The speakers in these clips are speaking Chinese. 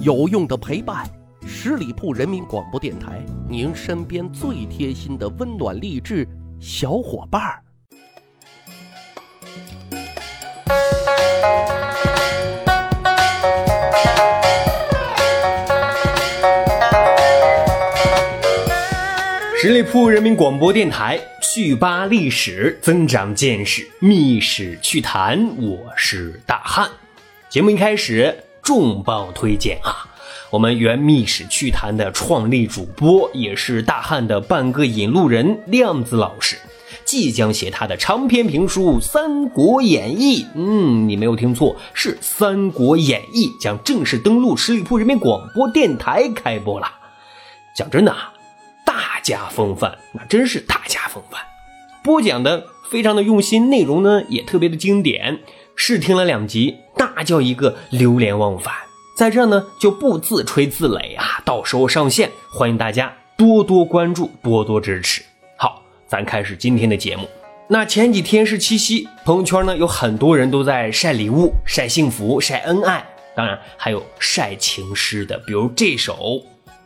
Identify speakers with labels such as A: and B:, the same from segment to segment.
A: 有用的陪伴，十里铺人民广播电台，您身边最贴心的温暖励志小伙伴儿。
B: 十里铺人民广播电台，趣吧历史，增长见识，密史趣谈。我是大汉。节目一开始，重磅推荐啊！我们原密史趣谈的创立主播，也是大汉的半个引路人亮子老师，即将写他的长篇评书《三国演义》。嗯，你没有听错，是《三国演义》将正式登陆十里铺人民广播电台开播了。讲真的啊。大家风范，那真是大家风范。播讲的非常的用心，内容呢也特别的经典。试听了两集，那叫一个流连忘返。在这呢就不自吹自擂啊，到时候上线，欢迎大家多多关注，多多支持。好，咱开始今天的节目。那前几天是七夕，朋友圈呢有很多人都在晒礼物、晒幸福、晒恩爱，当然还有晒情诗的，比如这首《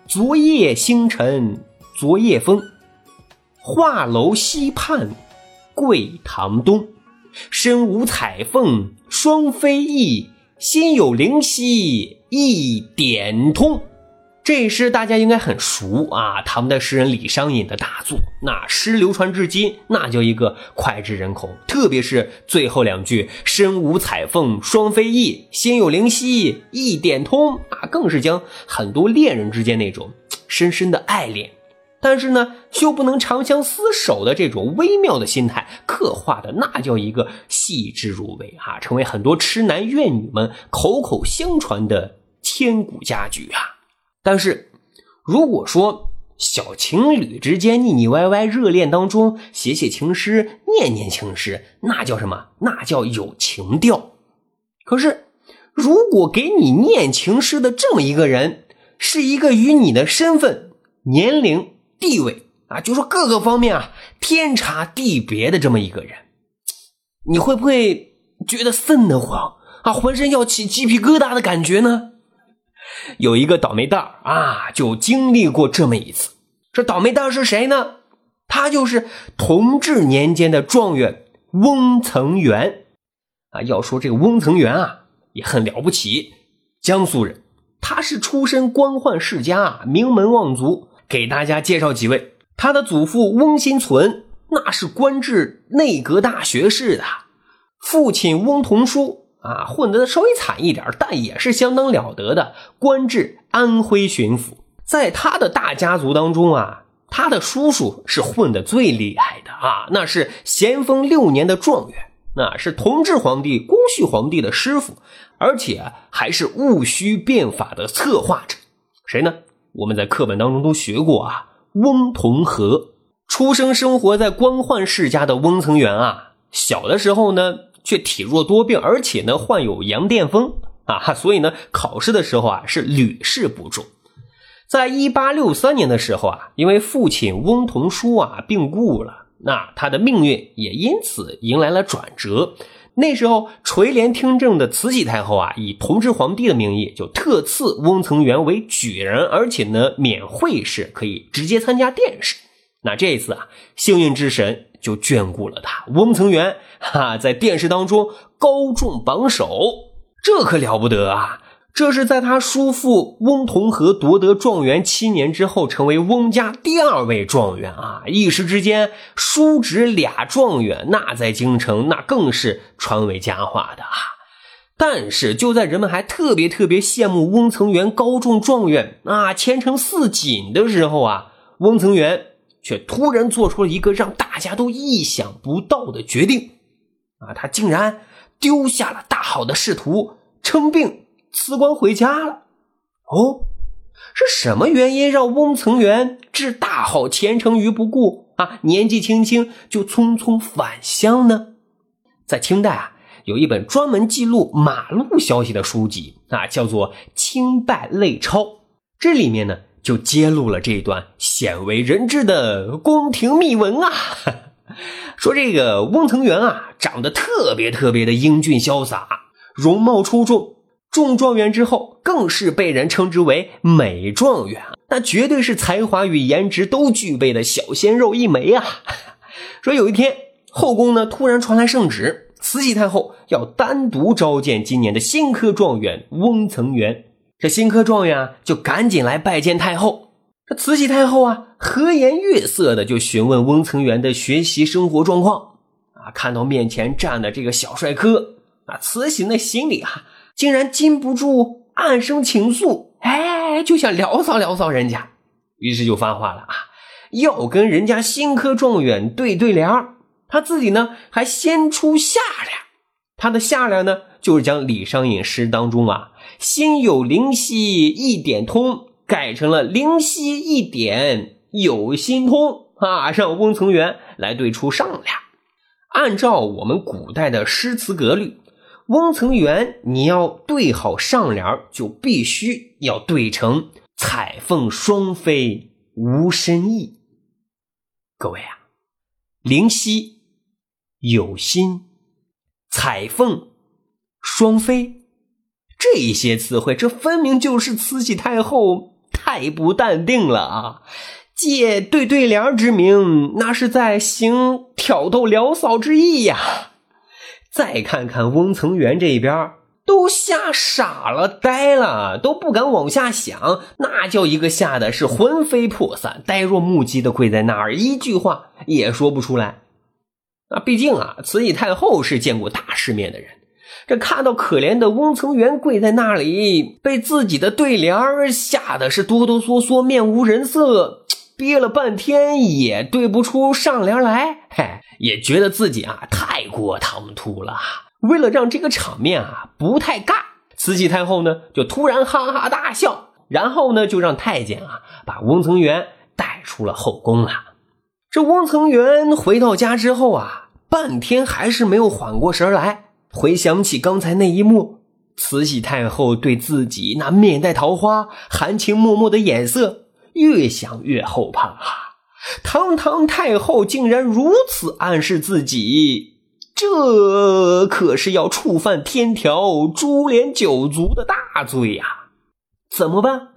B: 昨夜星辰》。昨夜风，画楼西畔桂堂东，身无彩凤双飞翼，心有灵犀一点通。这诗大家应该很熟啊，唐代诗人李商隐的大作，那诗流传至今，那叫一个脍炙人口。特别是最后两句“身无彩凤双飞翼，心有灵犀一点通”，啊，更是将很多恋人之间那种深深的爱恋。但是呢，又不能长相厮守的这种微妙的心态，刻画的那叫一个细致入微啊，成为很多痴男怨女们口口相传的千古佳句啊。但是，如果说小情侣之间腻腻歪歪、热恋当中写写情诗、念念情诗，那叫什么？那叫有情调。可是，如果给你念情诗的这么一个人，是一个与你的身份、年龄。地位啊，就说各个方面啊，天差地别的这么一个人，你会不会觉得瘆得慌啊，浑身要起鸡皮疙瘩的感觉呢？有一个倒霉蛋啊，就经历过这么一次。这倒霉蛋是谁呢？他就是同治年间的状元翁曾元啊。要说这个翁曾元啊，也很了不起，江苏人，他是出身官宦世家，名门望族。给大家介绍几位，他的祖父翁新存，那是官至内阁大学士的；父亲翁同书啊，混得稍微惨一点，但也是相当了得的，官至安徽巡抚。在他的大家族当中啊，他的叔叔是混得最厉害的啊，那是咸丰六年的状元，那是同治皇帝光绪皇帝的师傅，而且还是戊戌变法的策划者。谁呢？我们在课本当中都学过啊，翁同龢出生生活在官宦世家的翁曾元啊，小的时候呢却体弱多病，而且呢患有羊癫疯啊，所以呢考试的时候啊是屡试不中。在一八六三年的时候啊，因为父亲翁同书啊病故了，那他的命运也因此迎来了转折。那时候垂帘听政的慈禧太后啊，以同治皇帝的名义，就特赐翁曾元为举人，而且呢免会试，可以直接参加殿试。那这一次啊，幸运之神就眷顾了他，翁曾元哈在殿试当中高中榜首，这可了不得啊！这是在他叔父翁同龢夺得状元七年之后，成为翁家第二位状元啊！一时之间，叔侄俩状元，那在京城那更是传为佳话的啊！但是，就在人们还特别特别羡慕翁曾元高中状元啊，前程似锦的时候啊，翁曾元却突然做出了一个让大家都意想不到的决定啊！他竟然丢下了大好的仕途，称病。辞官回家了，哦，是什么原因让翁曾元置大好前程于不顾啊？年纪轻轻就匆匆返乡呢？在清代啊，有一本专门记录马路消息的书籍啊，叫做《清败类钞》，这里面呢就揭露了这一段鲜为人知的宫廷秘闻啊。说这个翁曾元啊，长得特别特别的英俊潇洒，容貌出众。中状元之后，更是被人称之为美状元，那绝对是才华与颜值都具备的小鲜肉一枚啊！说有一天，后宫呢突然传来圣旨，慈禧太后要单独召见今年的新科状元翁曾元。这新科状元啊，就赶紧来拜见太后。这慈禧太后啊，和颜悦色的就询问翁曾元的学习生活状况。啊，看到面前站的这个小帅哥，啊，慈禧那心里啊。竟然禁不住暗生情愫，哎，就想撩骚撩骚人家，于是就发话了啊，要跟人家新科状元对对联他自己呢还先出下联，他的下联呢就是将李商隐诗当中啊“心有灵犀一点通”改成了“灵犀一点有心通”啊，让翁曾元来对出上联。按照我们古代的诗词格律。翁曾元，你要对好上联，就必须要对成“彩凤双飞无深意”。各位啊，灵犀、有心、彩凤、双飞这些词汇，这分明就是慈禧太后太不淡定了啊！借对对联之名，那是在行挑逗撩骚之意呀！再看看翁曾元这边，都吓傻了、呆了，都不敢往下想，那叫一个吓得是魂飞魄散、呆若木鸡的跪在那儿，一句话也说不出来。啊，毕竟啊，慈禧太后是见过大世面的人，这看到可怜的翁曾元跪在那里，被自己的对联吓得是哆哆嗦嗦、面无人色，憋了半天也对不出上联来，嘿。也觉得自己啊太过唐突了。为了让这个场面啊不太尬，慈禧太后呢就突然哈哈大笑，然后呢就让太监啊把翁曾元带出了后宫了。这翁曾元回到家之后啊，半天还是没有缓过神来。回想起刚才那一幕，慈禧太后对自己那面带桃花、含情脉脉的眼色，越想越后怕。堂堂太后竟然如此暗示自己，这可是要触犯天条、株连九族的大罪呀！怎么办？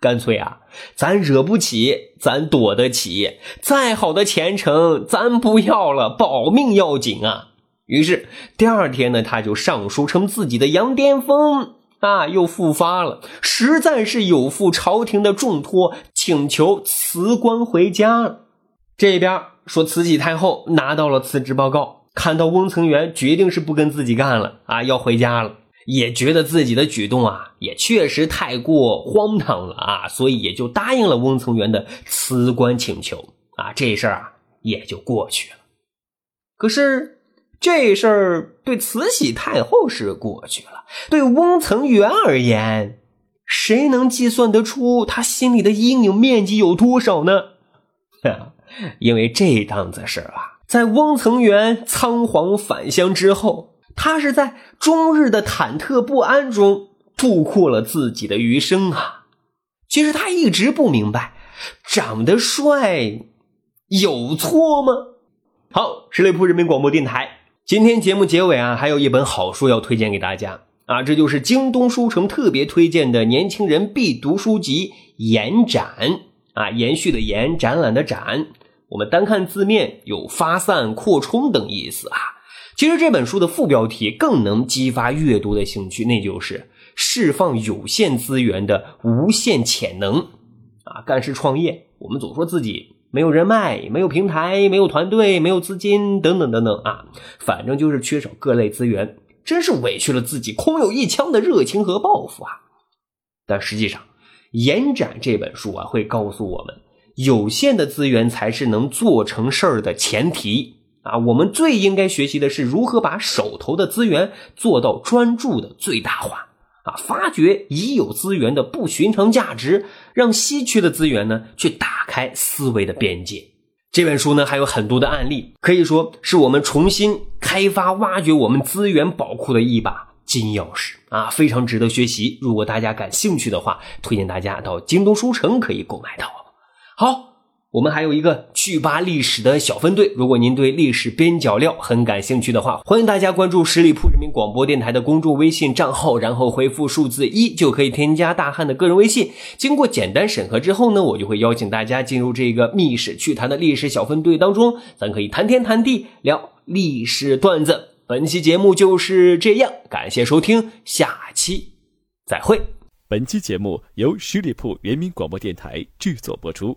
B: 干脆啊，咱惹不起，咱躲得起。再好的前程，咱不要了，保命要紧啊！于是第二天呢，他就上书称自己的羊癫疯。啊，又复发了，实在是有负朝廷的重托，请求辞官回家了。这边说慈禧太后拿到了辞职报告，看到翁曾元决定是不跟自己干了啊，要回家了，也觉得自己的举动啊，也确实太过荒唐了啊，所以也就答应了翁曾元的辞官请求啊，这事儿啊也就过去了。可是。这事儿对慈禧太后是过去了，对翁曾元而言，谁能计算得出他心里的阴影面积有多少呢？因为这档子事儿啊，在翁曾元仓皇返乡之后，他是在终日的忐忑不安中度过了自己的余生啊。其实他一直不明白，长得帅有错吗？好，十里铺人民广播电台。今天节目结尾啊，还有一本好书要推荐给大家啊，这就是京东书城特别推荐的年轻人必读书籍《延展》啊，延续的延，展览的展。我们单看字面有发散、扩充等意思啊。其实这本书的副标题更能激发阅读的兴趣，那就是释放有限资源的无限潜能啊。干事创业，我们总说自己。没有人脉，没有平台，没有团队，没有资金，等等等等啊，反正就是缺少各类资源，真是委屈了自己空有一腔的热情和抱负啊！但实际上，《延展》这本书啊，会告诉我们，有限的资源才是能做成事儿的前提啊！我们最应该学习的是如何把手头的资源做到专注的最大化。啊，发掘已有资源的不寻常价值，让稀缺的资源呢去打开思维的边界。这本书呢还有很多的案例，可以说是我们重新开发、挖掘我们资源宝库的一把金钥匙啊，非常值得学习。如果大家感兴趣的话，推荐大家到京东书城可以购买到。好，我们还有一个趣吧历史的小分队，如果您对历史边角料很感兴趣的话，欢迎大家关注十里铺人民广播电台的公众微信账号，然后回复数字一就可以添加大汉的个人微信。经过简单审核之后呢，我就会邀请大家进入这个密史趣谈的历史小分队当中，咱可以谈天谈地，聊历史段子。本期节目就是这样，感谢收听，下期再会。
C: 本期节目由十里铺人民广播电台制作播出。